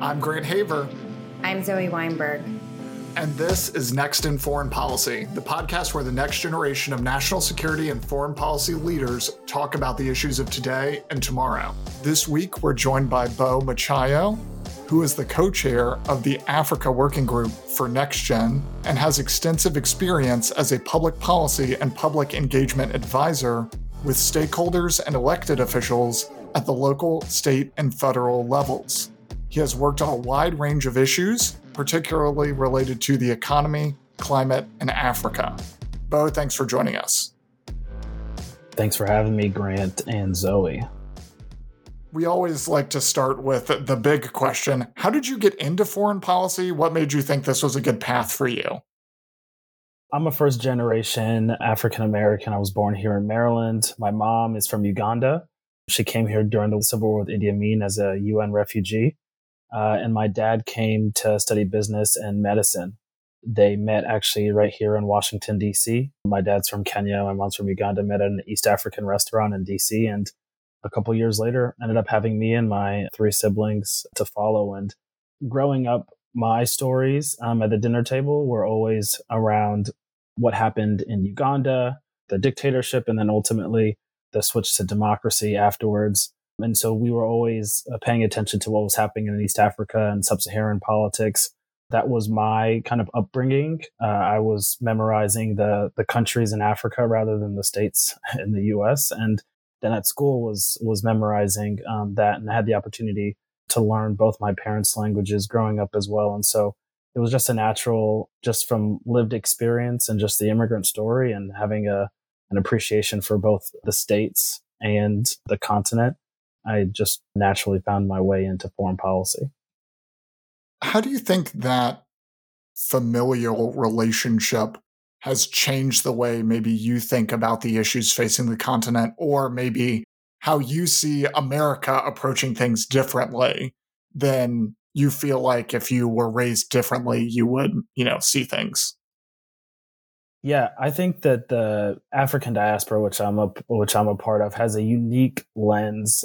I'm Grant Haver. I'm Zoe Weinberg. And this is Next in Foreign Policy, the podcast where the next generation of national security and foreign policy leaders talk about the issues of today and tomorrow. This week, we're joined by Bo Machayo, who is the co chair of the Africa Working Group for NextGen and has extensive experience as a public policy and public engagement advisor with stakeholders and elected officials at the local, state, and federal levels. He has worked on a wide range of issues, particularly related to the economy, climate, and Africa. Bo, thanks for joining us. Thanks for having me, Grant and Zoe. We always like to start with the big question How did you get into foreign policy? What made you think this was a good path for you? I'm a first generation African American. I was born here in Maryland. My mom is from Uganda. She came here during the Civil War with Idi Amin as a UN refugee. Uh, and my dad came to study business and medicine. They met actually right here in Washington, D.C. My dad's from Kenya, my mom's from Uganda, met at an East African restaurant in D.C. And a couple years later, ended up having me and my three siblings to follow. And growing up, my stories um, at the dinner table were always around what happened in Uganda, the dictatorship, and then ultimately the switch to democracy afterwards. And so we were always uh, paying attention to what was happening in East Africa and sub Saharan politics. That was my kind of upbringing. Uh, I was memorizing the, the countries in Africa rather than the states in the US. And then at school was, was memorizing um, that and I had the opportunity to learn both my parents' languages growing up as well. And so it was just a natural, just from lived experience and just the immigrant story and having a, an appreciation for both the states and the continent. I just naturally found my way into foreign policy. How do you think that familial relationship has changed the way maybe you think about the issues facing the continent, or maybe how you see America approaching things differently than you feel like if you were raised differently, you would, you know, see things? Yeah, I think that the African diaspora, which I'm a which I'm a part of, has a unique lens,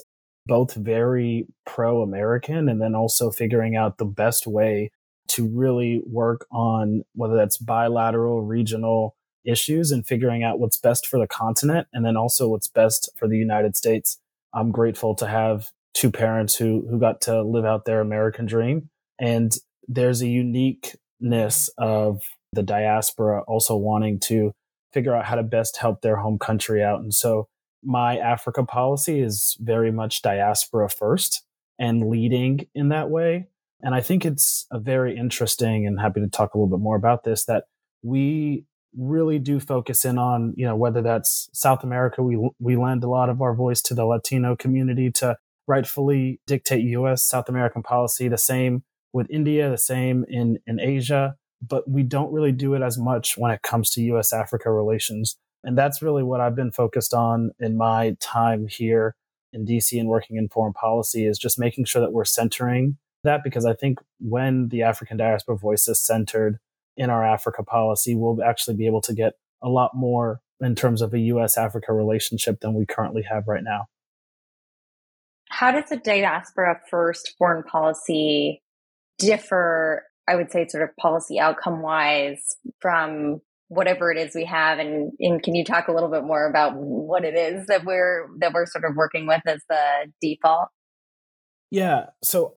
both very pro-American and then also figuring out the best way to really work on whether that's bilateral, regional issues and figuring out what's best for the continent and then also what's best for the United States. I'm grateful to have two parents who who got to live out their American dream. And there's a uniqueness of the diaspora also wanting to figure out how to best help their home country out. And so my Africa policy is very much diaspora first and leading in that way. And I think it's a very interesting and happy to talk a little bit more about this that we really do focus in on, you know, whether that's South America, we we lend a lot of our voice to the Latino community to rightfully dictate US South American policy, the same with India, the same in, in Asia, but we don't really do it as much when it comes to US Africa relations. And that's really what I've been focused on in my time here in DC and working in foreign policy is just making sure that we're centering that because I think when the African diaspora voice is centered in our Africa policy, we'll actually be able to get a lot more in terms of a US Africa relationship than we currently have right now. How does the diaspora first foreign policy differ, I would say, sort of policy outcome wise from whatever it is we have and, and can you talk a little bit more about what it is that we're that we're sort of working with as the default yeah so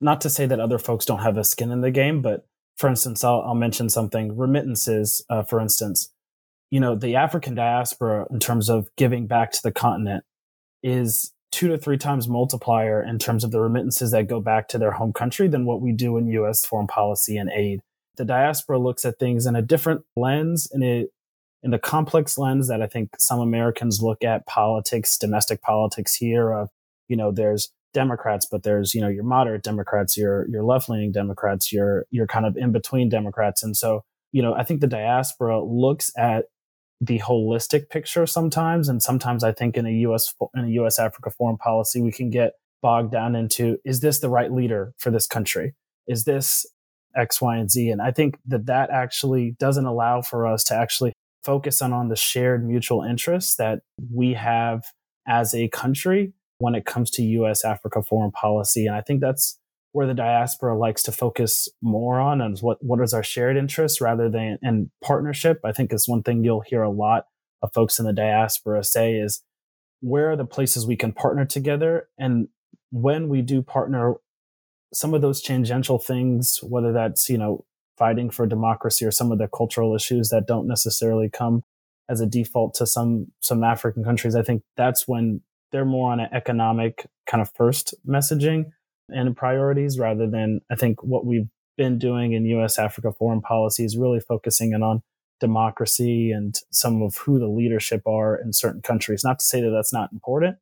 not to say that other folks don't have a skin in the game but for instance i'll, I'll mention something remittances uh, for instance you know the african diaspora in terms of giving back to the continent is two to three times multiplier in terms of the remittances that go back to their home country than what we do in US foreign policy and aid. The diaspora looks at things in a different lens, in a in the complex lens that I think some Americans look at politics, domestic politics here of, you know, there's Democrats, but there's, you know, your moderate Democrats, your your left-leaning Democrats, your your kind of in-between Democrats. And so, you know, I think the diaspora looks at the holistic picture sometimes. And sometimes I think in a U.S. in a U.S. Africa foreign policy, we can get bogged down into is this the right leader for this country? Is this X, Y, and Z? And I think that that actually doesn't allow for us to actually focus on on the shared mutual interests that we have as a country when it comes to U.S. Africa foreign policy. And I think that's where the diaspora likes to focus more on and what, what is our shared interests rather than and partnership. I think is one thing you'll hear a lot of folks in the diaspora say is where are the places we can partner together? And when we do partner, some of those tangential things, whether that's, you know, fighting for democracy or some of the cultural issues that don't necessarily come as a default to some some African countries, I think that's when they're more on an economic kind of first messaging and priorities rather than I think what we've been doing in US Africa foreign policy is really focusing in on democracy and some of who the leadership are in certain countries. Not to say that that's not important,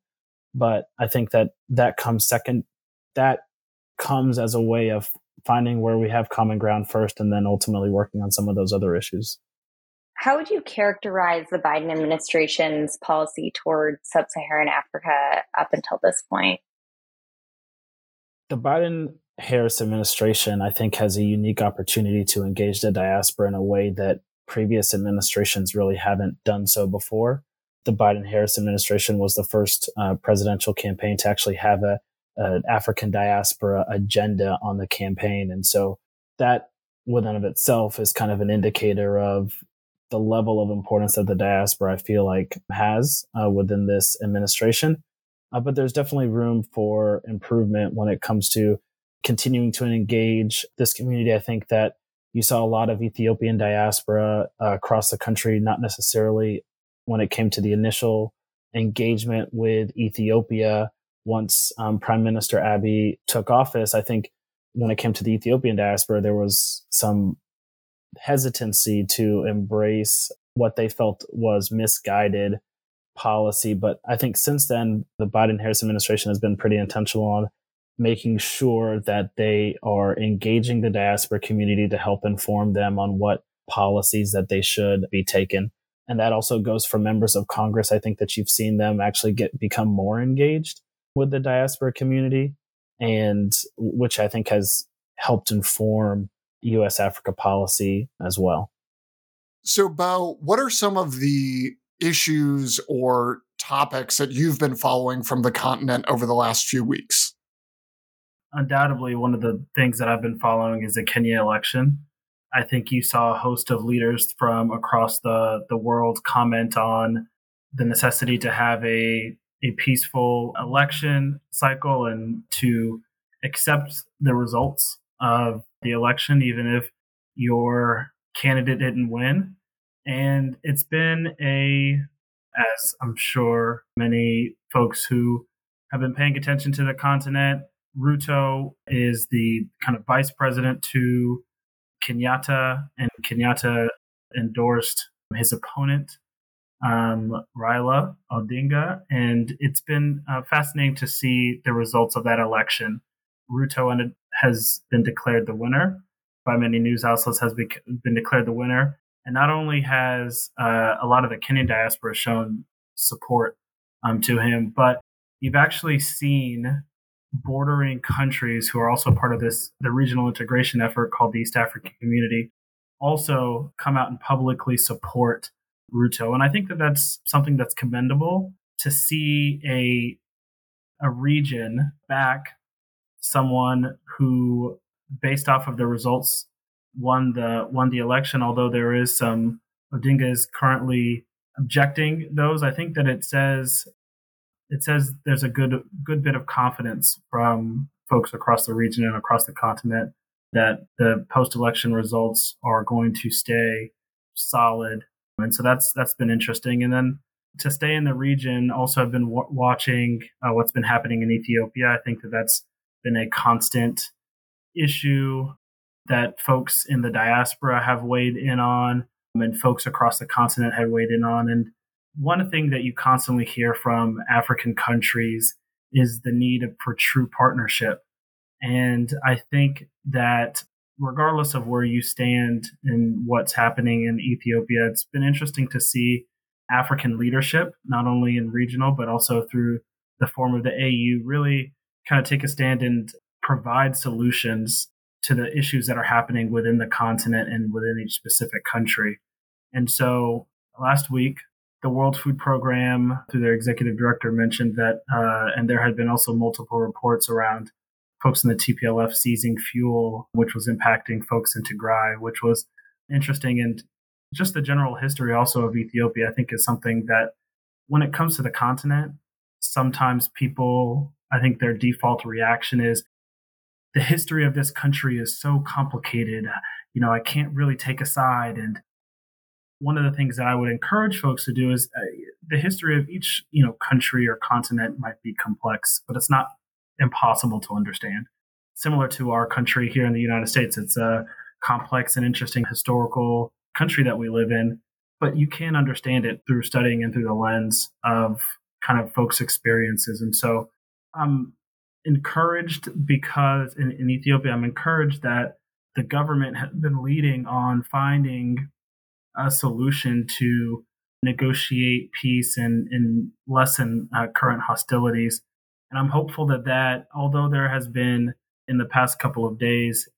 but I think that that comes second. That comes as a way of finding where we have common ground first and then ultimately working on some of those other issues. How would you characterize the Biden administration's policy toward sub Saharan Africa up until this point? The Biden Harris administration, I think, has a unique opportunity to engage the diaspora in a way that previous administrations really haven't done so before. The Biden Harris administration was the first uh, presidential campaign to actually have a, an African diaspora agenda on the campaign. And so that within of itself is kind of an indicator of the level of importance that the diaspora I feel like has uh, within this administration. Uh, but there's definitely room for improvement when it comes to continuing to engage this community. I think that you saw a lot of Ethiopian diaspora uh, across the country, not necessarily when it came to the initial engagement with Ethiopia once um, Prime Minister Abiy took office. I think when it came to the Ethiopian diaspora, there was some hesitancy to embrace what they felt was misguided policy. But I think since then, the Biden Harris administration has been pretty intentional on making sure that they are engaging the diaspora community to help inform them on what policies that they should be taken. And that also goes for members of Congress. I think that you've seen them actually get become more engaged with the diaspora community and which I think has helped inform US Africa policy as well. So, Bo, what are some of the issues or topics that you've been following from the continent over the last few weeks? undoubtedly one of the things that I've been following is the Kenya election. I think you saw a host of leaders from across the, the world comment on the necessity to have a, a peaceful election cycle and to accept the results of the election, even if your candidate didn't win. And it's been a, as I'm sure many folks who have been paying attention to the continent Ruto is the kind of vice president to Kenyatta, and Kenyatta endorsed his opponent, um, Raila Odinga. And it's been uh, fascinating to see the results of that election. Ruto has been declared the winner by many news outlets, has been declared the winner. And not only has uh, a lot of the Kenyan diaspora shown support um, to him, but you've actually seen bordering countries who are also part of this the regional integration effort called the East African Community also come out and publicly support Ruto, and I think that that's something that's commendable to see a a region back someone who, based off of the results, won the won the election. Although there is some Odinga is currently objecting those. I think that it says it says there's a good good bit of confidence from folks across the region and across the continent that the post-election results are going to stay solid and so that's that's been interesting. And then to stay in the region also i've been w- watching uh, what's been happening in ethiopia. I think that that's been a constant issue that folks in the diaspora have weighed in on and folks across the continent have weighed in on. And one thing that you constantly hear from African countries is the need for true partnership. And I think that regardless of where you stand and what's happening in Ethiopia, it's been interesting to see African leadership, not only in regional, but also through the form of the AU, really kind of take a stand and provide solutions to the issues that are happening within the continent and within each specific country. And so last week, the World Food Program, through their executive director, mentioned that, uh, and there had been also multiple reports around folks in the TPLF seizing fuel, which was impacting folks in Tigray, which was interesting. And just the general history also of Ethiopia, I think, is something that when it comes to the continent, sometimes people, I think their default reaction is the history of this country is so complicated. You know, I can't really take a side. And one of the things that I would encourage folks to do is uh, the history of each, you know, country or continent might be complex, but it's not impossible to understand. Similar to our country here in the United States, it's a complex and interesting historical country that we live in, but you can understand it through studying and through the lens of kind of folks' experiences. And so I'm encouraged because in, in Ethiopia, I'm encouraged that the government has been leading on finding a solution to negotiate peace and, and lessen uh, current hostilities. And I'm hopeful that that, although there has been in the past couple of days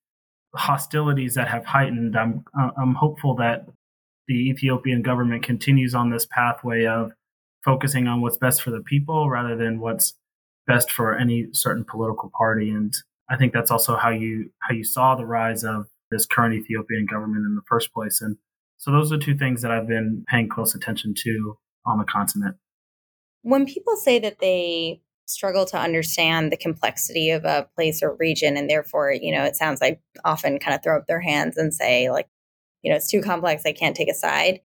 hostilities that have heightened, I'm uh, I'm hopeful that the Ethiopian government continues on this pathway of focusing on what's best for the people rather than what's best for any certain political party. And I think that's also how you how you saw the rise of this current Ethiopian government in the first place. And so those are two things that I've been paying close attention to on the continent. When people say that they struggle to understand the complexity of a place or region and therefore you know it sounds like often kind of throw up their hands and say like you know it's too complex i can't take a side.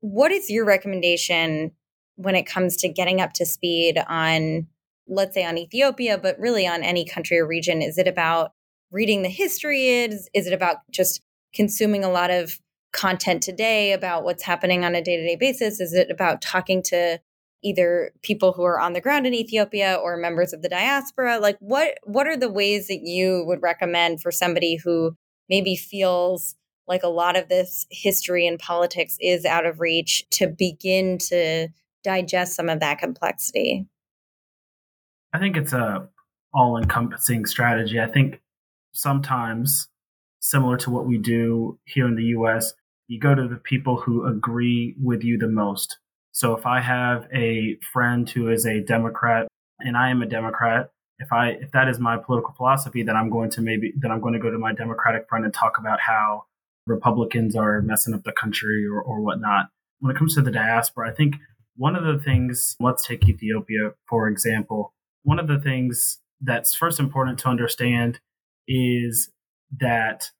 What is your recommendation when it comes to getting up to speed on let's say on ethiopia but really on any country or region? Is it about reading the history? Is is it about just consuming a lot of content today about what's happening on a day-to-day basis? Is it about talking to either people who are on the ground in Ethiopia or members of the diaspora? Like what what are the ways that you would recommend for somebody who maybe feels like a lot of this history and politics is out of reach to begin to digest some of that complexity? I think it's a all encompassing strategy. I think sometimes similar to what we do here in the US, you go to the people who agree with you the most. So if I have a friend who is a Democrat and I am a Democrat, if I if that is my political philosophy, then I'm going to maybe then I'm going to go to my Democratic friend and talk about how Republicans are messing up the country or, or whatnot. When it comes to the diaspora, I think one of the things, let's take Ethiopia, for example. One of the things that's first important to understand is that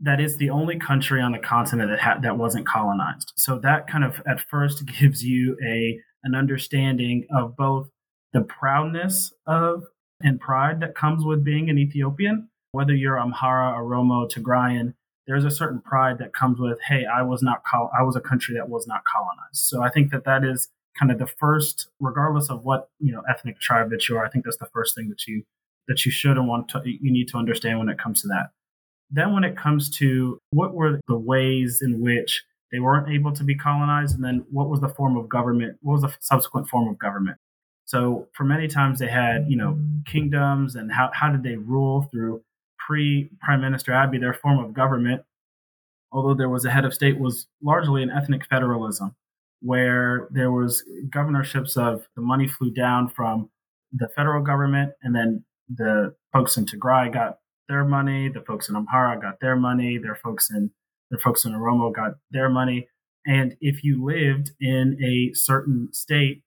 that is the only country on the continent that ha- that wasn't colonized. So that kind of at first gives you a an understanding of both the proudness of and pride that comes with being an Ethiopian, whether you're Amhara, Oromo, Tigrayan. There's a certain pride that comes with, hey, I was not col- I was a country that was not colonized. So I think that that is kind of the first, regardless of what you know ethnic tribe that you are. I think that's the first thing that you that you should and want to you need to understand when it comes to that. Then, when it comes to what were the ways in which they weren't able to be colonized, and then what was the form of government? What was the subsequent form of government? So, for many times, they had, you know, kingdoms, and how, how did they rule through pre Prime Minister Abiy? Their form of government, although there was a head of state, was largely an ethnic federalism, where there was governorships of the money flew down from the federal government, and then the folks in Tigray got their money. The folks in Amhara got their money. Their folks in the folks in Oromo got their money. And if you lived in a certain state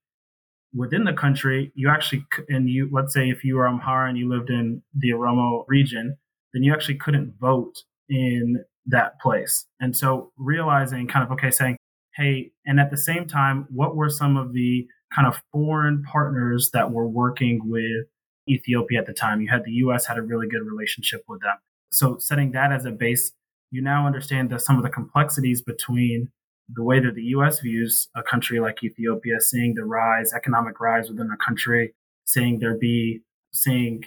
within the country, you actually and you let's say if you were Amhara and you lived in the Oromo region, then you actually couldn't vote in that place. And so realizing kind of okay, saying, hey, and at the same time, what were some of the kind of foreign partners that were working with Ethiopia at the time. You had the US had a really good relationship with them. So setting that as a base, you now understand that some of the complexities between the way that the US views a country like Ethiopia, seeing the rise, economic rise within a country, seeing there be seeing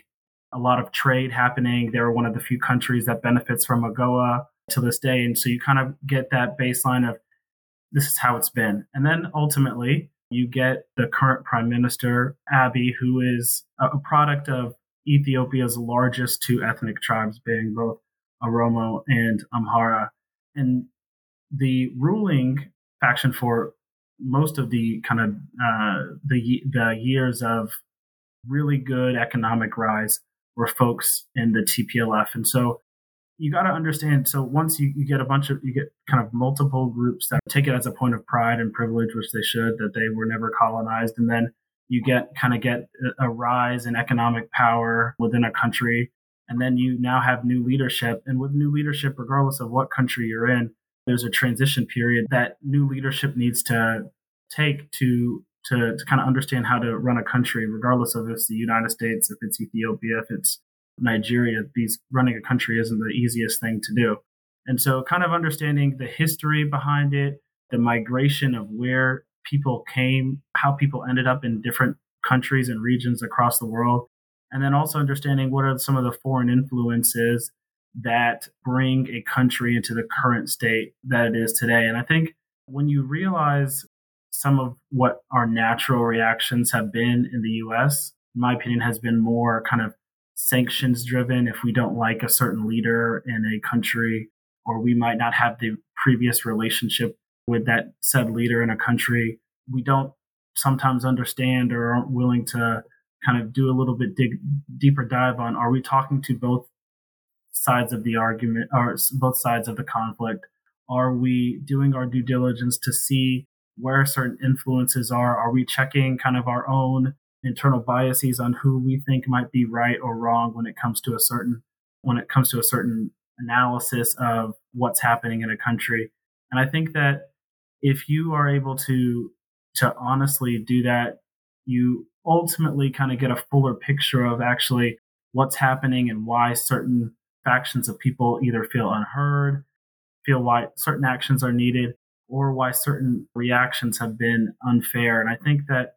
a lot of trade happening. They're one of the few countries that benefits from AGOA to this day. And so you kind of get that baseline of this is how it's been. And then ultimately, you get the current prime minister, Abiy, who is a product of Ethiopia's largest two ethnic tribes, being both Oromo and Amhara. And the ruling faction for most of the kind of uh, the the years of really good economic rise were folks in the TPLF. And so you got to understand. So once you, you get a bunch of, you get kind of multiple groups that take it as a point of pride and privilege, which they should, that they were never colonized. And then you get kind of get a rise in economic power within a country. And then you now have new leadership. And with new leadership, regardless of what country you're in, there's a transition period that new leadership needs to take to to, to kind of understand how to run a country, regardless of if it's the United States, if it's Ethiopia, if it's Nigeria. These running a country isn't the easiest thing to do. And so kind of understanding the history behind it, the migration of where people came, how people ended up in different countries and regions across the world, and then also understanding what are some of the foreign influences that bring a country into the current state that it is today. And I think when you realize some of what our natural reactions have been in the US, in my opinion, has been more kind of sanctions driven. If we don't like a certain leader in a country, or we might not have the previous relationship with that said leader in a country, we don't sometimes understand or aren't willing to kind of do a little bit dig, deeper dive on are we talking to both sides of the argument or both sides of the conflict are we doing our due diligence to see where certain influences are are we checking kind of our own internal biases on who we think might be right or wrong when it comes to a certain when it comes to a certain analysis of what's happening in a country and i think that if you are able to to honestly do that you ultimately kind of get a fuller picture of actually what's happening and why certain factions of people either feel unheard, feel why certain actions are needed, or why certain reactions have been unfair. And I think that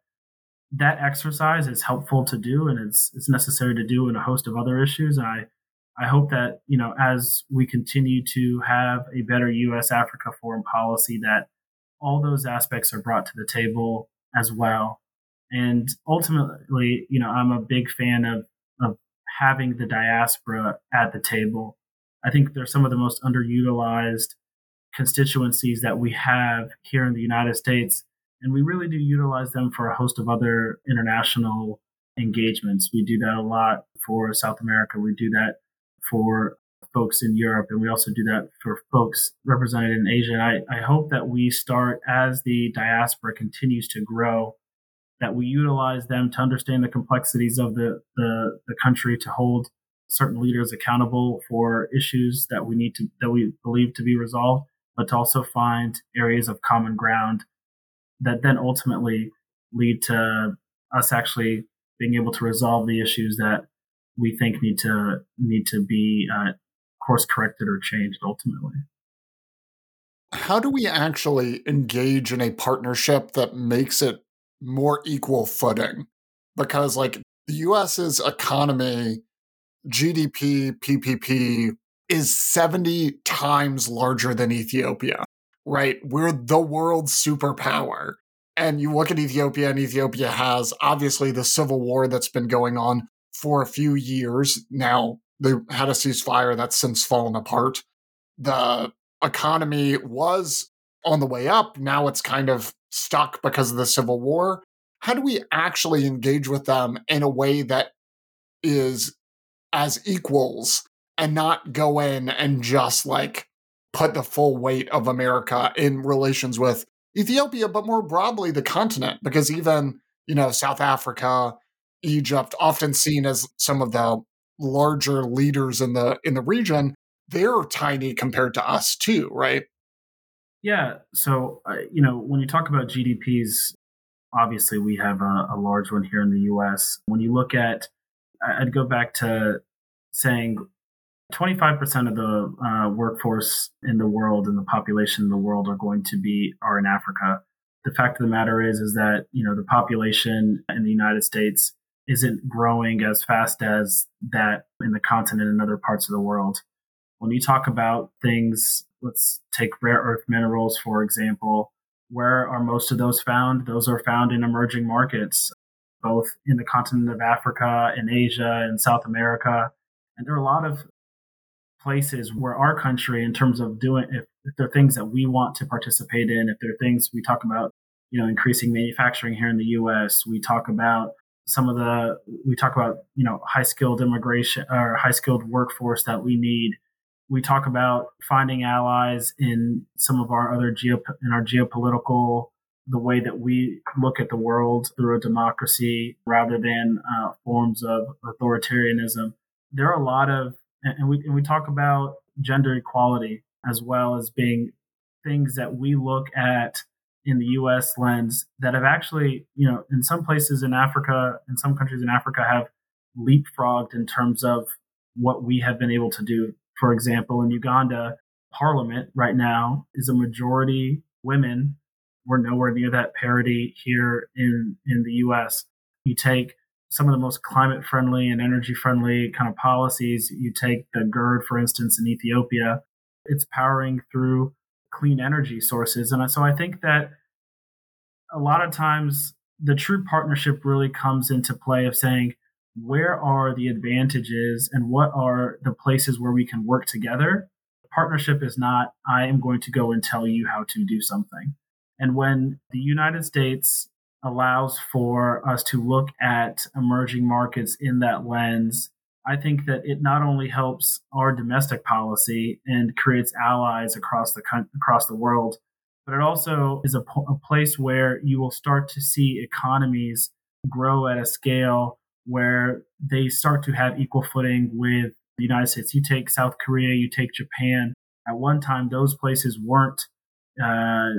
that exercise is helpful to do and it's, it's necessary to do in a host of other issues. I, I hope that, you know, as we continue to have a better US Africa foreign policy, that all those aspects are brought to the table as well. And ultimately, you know, I'm a big fan of, of having the diaspora at the table. I think they're some of the most underutilized constituencies that we have here in the United States. And we really do utilize them for a host of other international engagements. We do that a lot for South America. We do that for folks in Europe, and we also do that for folks represented in Asia. And I, I hope that we start as the diaspora continues to grow that we utilize them to understand the complexities of the, the, the country to hold certain leaders accountable for issues that we need to that we believe to be resolved but to also find areas of common ground that then ultimately lead to us actually being able to resolve the issues that we think need to need to be uh, course corrected or changed ultimately. How do we actually engage in a partnership that makes it more equal footing? Because like the US's economy GDP PPP is 70 times larger than Ethiopia, right? We're the world's superpower. And you look at Ethiopia, and Ethiopia has obviously the civil war that's been going on for a few years. Now, they had a ceasefire that's since fallen apart. The economy was on the way up. Now it's kind of stuck because of the Civil War. How do we actually engage with them in a way that is as equals and not go in and just like put the full weight of America in relations with Ethiopia, but more broadly the continent? Because even, you know, South Africa, Egypt, often seen as some of the larger leaders in the in the region, they're tiny compared to us too, right? Yeah. So, uh, you know, when you talk about GDPs, obviously we have a, a, large one here in the US. When you look at, I'd go back to saying 25% of the uh, workforce in the world and the population in the world are going to be, are in Africa. The fact of the matter is, is that, you know, the population in the United States isn't growing as fast as that in the continent and other parts of the world. When you talk about things let's take rare earth minerals, for example. Where are most of those found? Those are found in emerging markets, both in the continent of Africa, in Asia, and South America. And there are a lot of places where our country, in terms of doing, if, if there are things that we want to participate in, if there are things we talk about, you know, increasing manufacturing here in the US, we talk about some of the we talk about you know high skilled immigration or high skilled workforce that we need. We talk about finding allies in some of our other geo in our geopolitical the way that we look at the world through a democracy rather than uh, forms of authoritarianism. There are a lot of and we and we talk about gender equality as well as being things that we look at in the US lens that have actually, you know, in some places in Africa, in some countries in Africa have leapfrogged in terms of what we have been able to do. For example, in Uganda, parliament right now is a majority women. We're nowhere near that parity here in, in the US. You take some of the most climate friendly and energy friendly kind of policies. You take the GERD, for instance, in Ethiopia, it's powering through clean energy sources. And so I think that a lot of times the true partnership really comes into play of saying, where are the advantages and what are the places where we can work together? Partnership is not, I am going to go and tell you how to do something. And when the United States allows for us to look at emerging markets in that lens, I think that it not only helps our domestic policy and creates allies across the across the world, but it also is a, a place where you will start to see economies grow at a scale where they start to have equal footing with the United States. You take South Korea, you take Japan. At one time, those places weren't uh,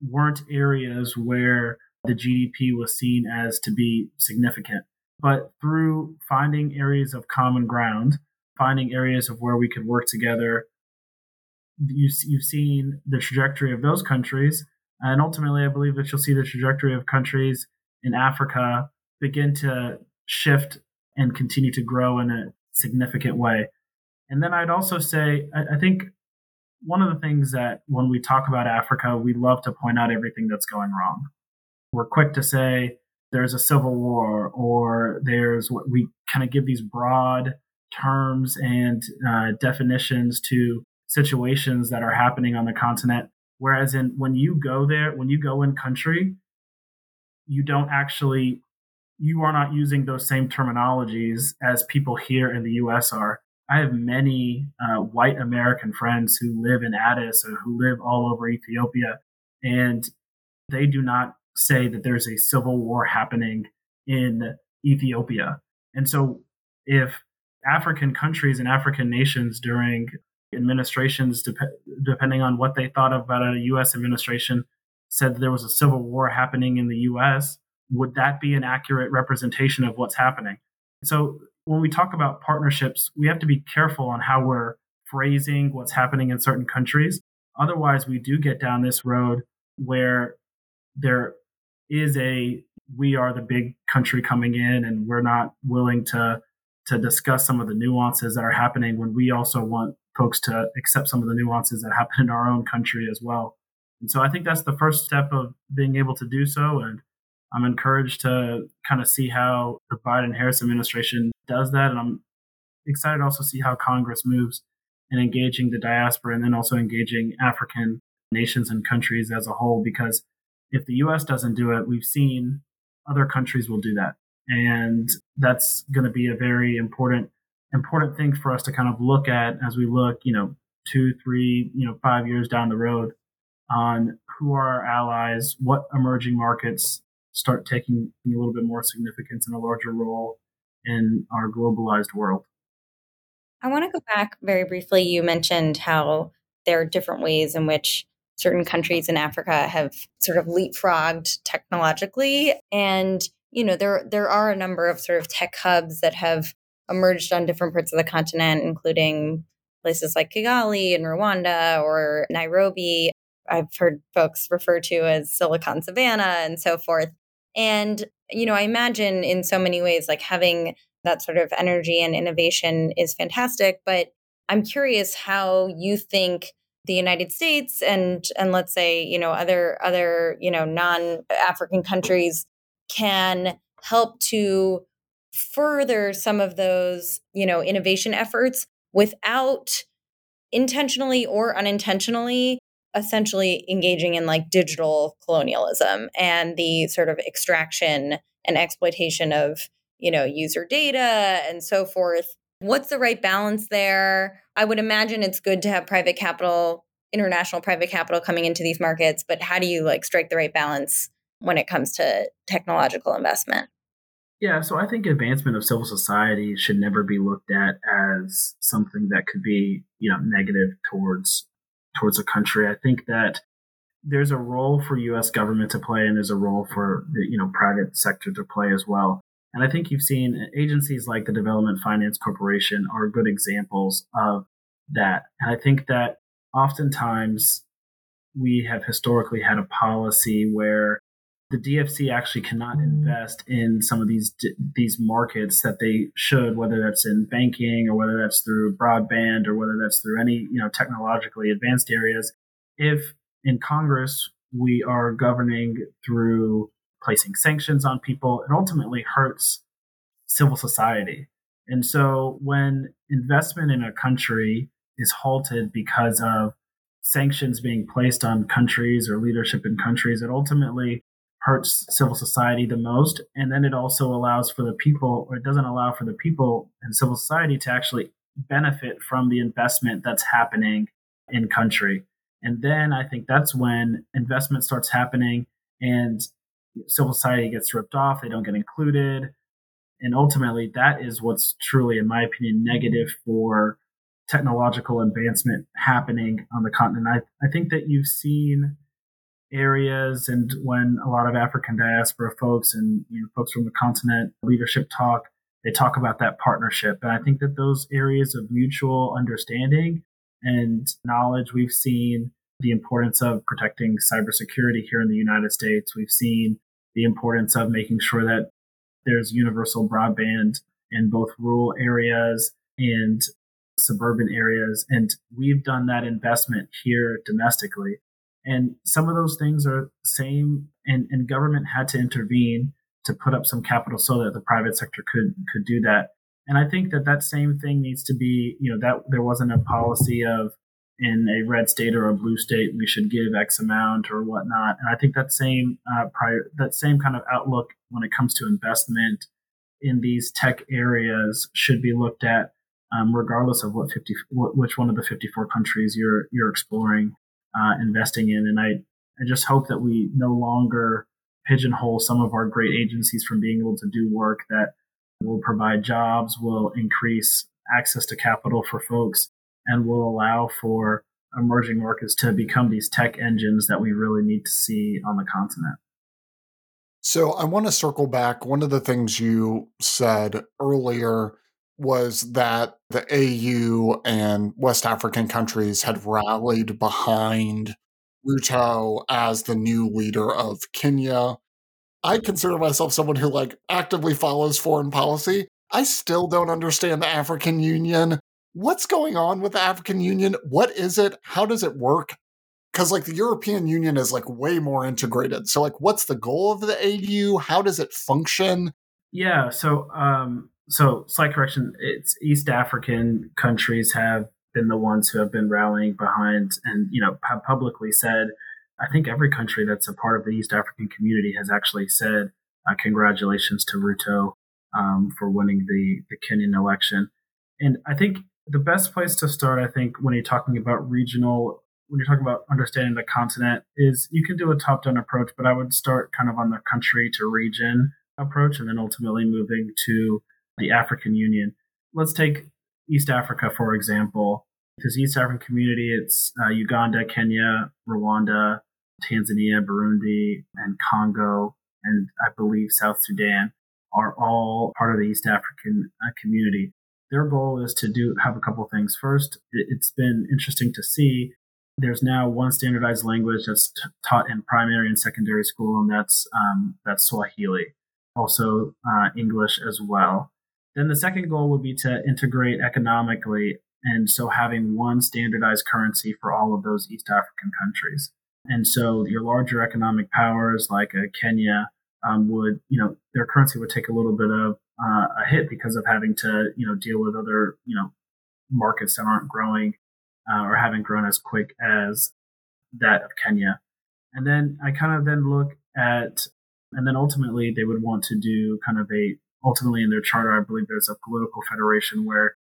weren't areas where the GDP was seen as to be significant. But through finding areas of common ground, finding areas of where we could work together, you, you've seen the trajectory of those countries. And ultimately, I believe that you'll see the trajectory of countries in Africa begin to shift and continue to grow in a significant way. And then I'd also say, I, I think one of the things that when we talk about Africa, we love to point out everything that's going wrong. We're quick to say there's a civil war or there's what we kind of give these broad terms and uh, definitions to situations that are happening on the continent. Whereas in when you go there, when you go in country, you don't actually you are not using those same terminologies as people here in the US are. I have many uh, white American friends who live in Addis or who live all over Ethiopia, and they do not say that there's a civil war happening in Ethiopia. And so, if African countries and African nations during administrations, dep- depending on what they thought about a U.S. administration, said there was a civil war happening in the U.S., would that be an accurate representation of what's happening? So when we talk about partnerships, we have to be careful on how we're phrasing what's happening in certain countries. Otherwise, we do get down this road where there is a we are the big country coming in and we're not willing to to discuss some of the nuances that are happening when we also want folks to accept some of the nuances that happen in our own country as well. And so I think that's the first step of being able to do so. And I'm encouraged to kind of see how the Biden Harris administration does that. And I'm excited to also see how Congress moves in engaging the diaspora and then also engaging African nations and countries as a whole. Because if the US doesn't do it, we've seen other countries will do that. And that's going to be a very important important thing for us to kind of look at as we look, you know, two, three, you know, five years down the road on who are our allies, what emerging markets start taking a little bit more significance and a larger role in our globalized world. I want to go back very briefly. You mentioned how there are different ways in which certain countries in Africa have sort of leapfrogged technologically. And, you know, there there are a number of sort of tech hubs that have emerged on different parts of the continent, including places like Kigali and Rwanda or Nairobi. I've heard folks refer to as Silicon Savannah and so forth. And, you know, I imagine in so many ways, like having that sort of energy and innovation is fantastic. But I'm curious how you think the United States and and let's say, you know, other other, you know, non-African countries can help to further some of those, you know, innovation efforts without intentionally or unintentionally essentially engaging in like digital colonialism and the sort of extraction and exploitation of, you know, user data and so forth. What's the right balance there? I would imagine it's good to have private capital, international private capital coming into these markets, but how do you like strike the right balance when it comes to technological investment? Yeah, so I think advancement of civil society should never be looked at as something that could be, you know, negative towards towards a country. I think that there's a role for U.S. government to play, and there's a role for the you know private sector to play as well. And I think you've seen agencies like the Development Finance Corporation are good examples of that. And I think that oftentimes we have historically had a policy where the DFC actually cannot mm-hmm. invest in some of these these markets that they should, whether that's in banking or whether that's through broadband or whether that's through any you know technologically advanced areas, if in Congress, we are governing through placing sanctions on people. It ultimately hurts civil society. And so when investment in a country is halted because of sanctions being placed on countries or leadership in countries, it ultimately hurts civil society the most. And then it also allows for the people, or it doesn't allow for the people and civil society to actually benefit from the investment that's happening in country. And then I think that's when investment starts happening and civil society gets ripped off, they don't get included. And ultimately, that is what's truly, in my opinion, negative for technological advancement happening on the continent. I, I think that you've seen areas and when a lot of African diaspora folks and you know, folks from the continent leadership talk, they talk about that partnership. And I think that those areas of mutual understanding and knowledge. We've seen the importance of protecting cybersecurity here in the United States. We've seen the importance of making sure that there's universal broadband in both rural areas and suburban areas. And we've done that investment here domestically. And some of those things are same and, and government had to intervene to put up some capital so that the private sector could could do that. And I think that that same thing needs to be, you know, that there wasn't a policy of in a red state or a blue state we should give X amount or whatnot. And I think that same uh, prior that same kind of outlook when it comes to investment in these tech areas should be looked at, um, regardless of what fifty which one of the fifty four countries you're you're exploring uh, investing in. And I I just hope that we no longer pigeonhole some of our great agencies from being able to do work that will provide jobs, will increase access to capital for folks, and will allow for emerging markets to become these tech engines that we really need to see on the continent. So I want to circle back. One of the things you said earlier was that the AU and West African countries had rallied behind Ruto as the new leader of Kenya. I consider myself someone who like actively follows foreign policy. I still don't understand the African Union. What's going on with the African Union? What is it? How does it work? Because like the European Union is like way more integrated. So like what's the goal of the AU? How does it function? Yeah, so um so slight correction, it's East African countries have been the ones who have been rallying behind and you know have publicly said I think every country that's a part of the East African community has actually said uh, congratulations to Ruto um, for winning the, the Kenyan election. And I think the best place to start, I think, when you're talking about regional, when you're talking about understanding the continent, is you can do a top down approach, but I would start kind of on the country to region approach and then ultimately moving to the African Union. Let's take East Africa, for example. Because East African community, it's uh, Uganda, Kenya, Rwanda, Tanzania, Burundi, and Congo, and I believe South Sudan are all part of the East African uh, community. Their goal is to do have a couple things. First, it's been interesting to see there's now one standardized language that's t- taught in primary and secondary school, and that's um, that's Swahili, also uh, English as well. Then the second goal would be to integrate economically, and so having one standardized currency for all of those East African countries. And so your larger economic powers like uh, Kenya um, would, you know, their currency would take a little bit of uh, a hit because of having to, you know, deal with other, you know, markets that aren't growing uh, or haven't grown as quick as that of Kenya. And then I kind of then look at And then ultimately, they would want to do kind of a, ultimately in their charter, I believe there's a political federation where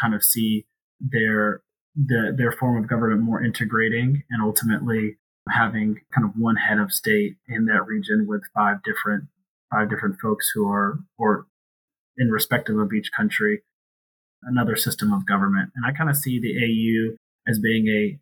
kind of see their, the, their form of government more integrating and ultimately having kind of one head of state in that region with five different five different folks who are or in respective of each country another system of government. And i kind of see the au as being a,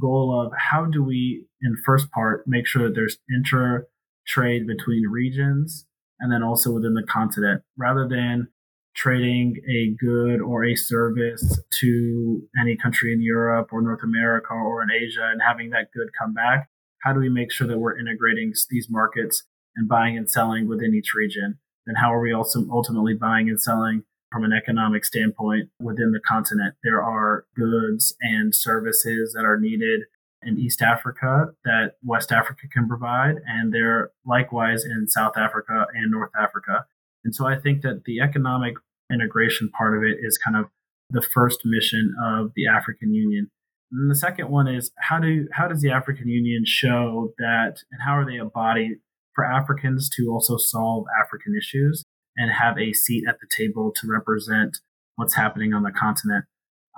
goal of how do we in first part make sure that there's inter trade between regions and then also within the continent rather than trading a good or a service to any country in Europe or North America or in Asia and having that good come back? How do we make sure that we're integrating these markets and buying and selling within each region? And how are we also ultimately buying and selling from an economic standpoint within the continent? There are goods and services that are needed in East Africa that West Africa can provide, and they're likewise in South Africa and North Africa. And so I think that the economic integration part of it is kind of the first mission of the African Union. And the second one is how do how does the African Union show that and how are they a body for Africans to also solve African issues and have a seat at the table to represent what's happening on the continent?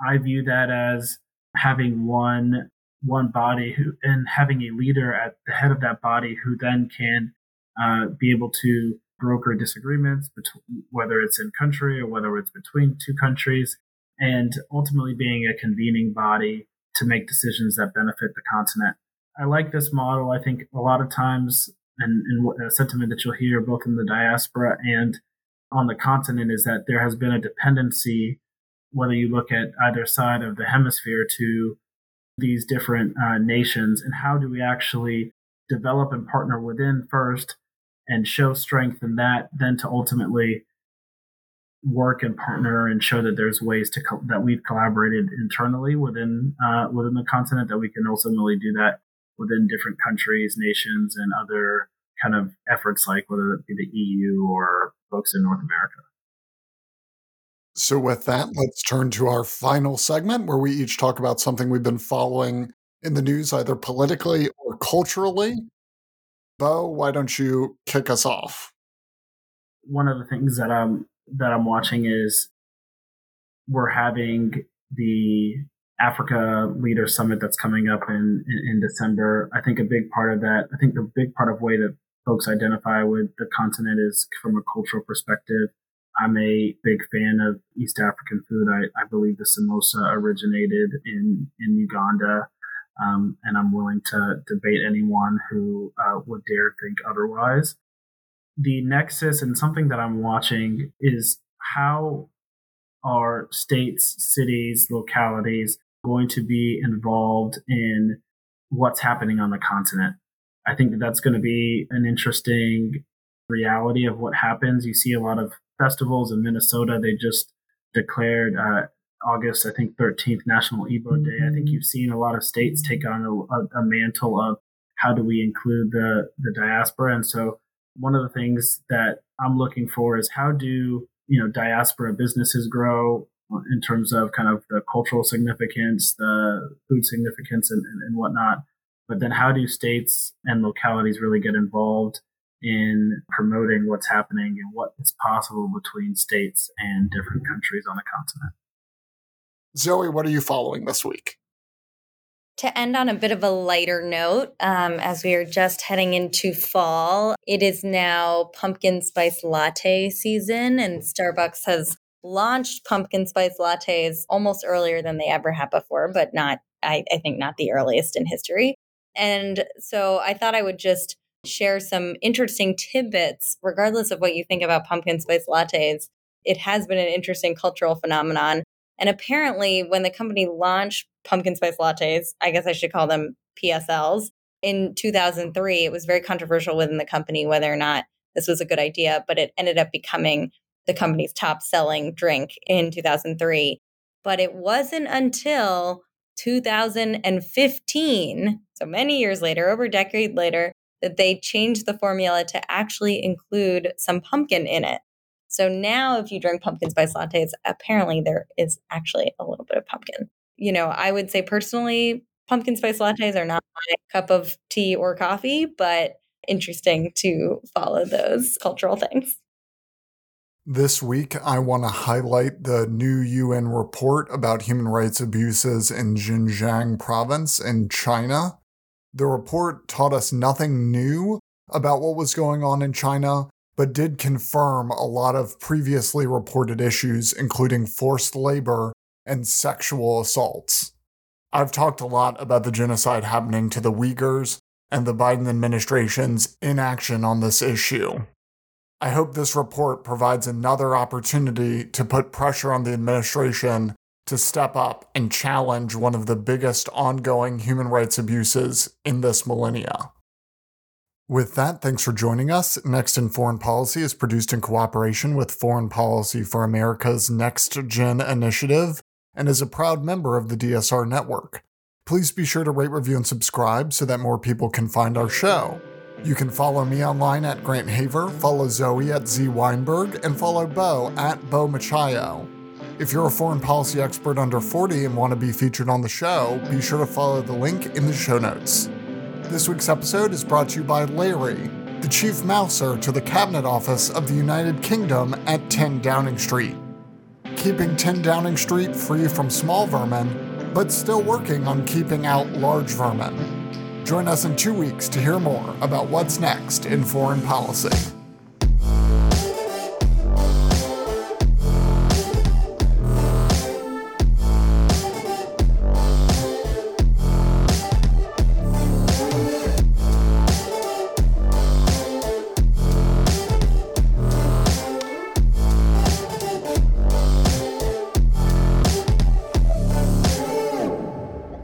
I view that as having one one body who and having a leader at the head of that body who then can uh, be able to broker disagreements, between, whether it's in country or whether it's between two countries, and ultimately being a convening body to make decisions that benefit the continent. I like this model. I think a lot of times, and, and a sentiment that you'll hear both in the diaspora and on the continent is that there has been a dependency, whether you look at either side of the hemisphere, to these different uh, nations, and how do we actually develop and partner within first and show strength in that, then to ultimately work and partner and show that there's ways to co- that we've collaborated internally within uh, within the continent that we can ultimately do that within different countries, nations, and other kind of efforts like whether it be the EU or folks in North America. So, with that, let's turn to our final segment where we each talk about something we've been following in the news, either politically or culturally. Bo, why don't you kick us off? One of the things that I'm that I'm watching is we're having the Africa Leader Summit that's coming up in, in, in December. I think a big part of that, I think the big part of way that folks identify with the continent is from a cultural perspective. I'm a big fan of East African food. I, I believe the samosa originated in, in Uganda. Um, and I'm willing to debate anyone who uh, would dare think otherwise. The nexus and something that I'm watching is how are states, cities, localities going to be involved in what's happening on the continent. I think that that's going to be an interesting reality of what happens. You see a lot of festivals in Minnesota. They just declared uh, August, I think 13th National Igbo Day. I think mm-hmm. you've seen a lot of states take on a, a, mantle of how do we include the the diaspora. And so one of the things that I'm looking for is how do you know diaspora businesses grow in terms of kind of the cultural significance, the food significance, and, and, and whatnot. But then how do states and localities really get involved in promoting what's happening and what is possible between states and different countries on the continent? Zoe, what are you following this week? To end on a bit of a lighter note, um, as we are just heading into fall, it is now pumpkin spice latte season, and Starbucks has launched pumpkin spice lattes almost earlier than they ever have before, but not, I, I think, not the earliest in history. And so I thought I would just share some interesting tidbits, regardless of what you think about pumpkin spice lattes. It has been an interesting cultural phenomenon. And apparently, when the company launched pumpkin spice lattes, I guess I should call them PSLs, in 2003, it was very controversial within the company whether or not this was a good idea, but it ended up becoming the company's top selling drink in 2003. But it wasn't until 2015, so many years later, over a decade later, that they changed the formula to actually include some pumpkin in it. So now, if you drink pumpkin spice lattes, apparently there is actually a little bit of pumpkin. You know, I would say personally, pumpkin spice lattes are not my cup of tea or coffee, but interesting to follow those cultural things. This week, I want to highlight the new UN report about human rights abuses in Xinjiang province in China. The report taught us nothing new about what was going on in China, but did confirm a lot of previously reported issues, including forced labor and sexual assaults. I've talked a lot about the genocide happening to the Uyghurs and the Biden administration's inaction on this issue. I hope this report provides another opportunity to put pressure on the administration to step up and challenge one of the biggest ongoing human rights abuses in this millennia. With that, thanks for joining us. Next in Foreign Policy is produced in cooperation with Foreign Policy for America's Next Gen initiative and is a proud member of the DSR network. Please be sure to rate, review, and subscribe so that more people can find our show. You can follow me online at Grant Haver, follow Zoe at Z Weinberg, and follow Bo at Bo Machayo. If you're a foreign policy expert under 40 and want to be featured on the show, be sure to follow the link in the show notes. This week's episode is brought to you by Larry, the chief mouser to the Cabinet Office of the United Kingdom at 10 Downing Street. Keeping 10 Downing Street free from small vermin, but still working on keeping out large vermin. Join us in two weeks to hear more about what's next in foreign policy.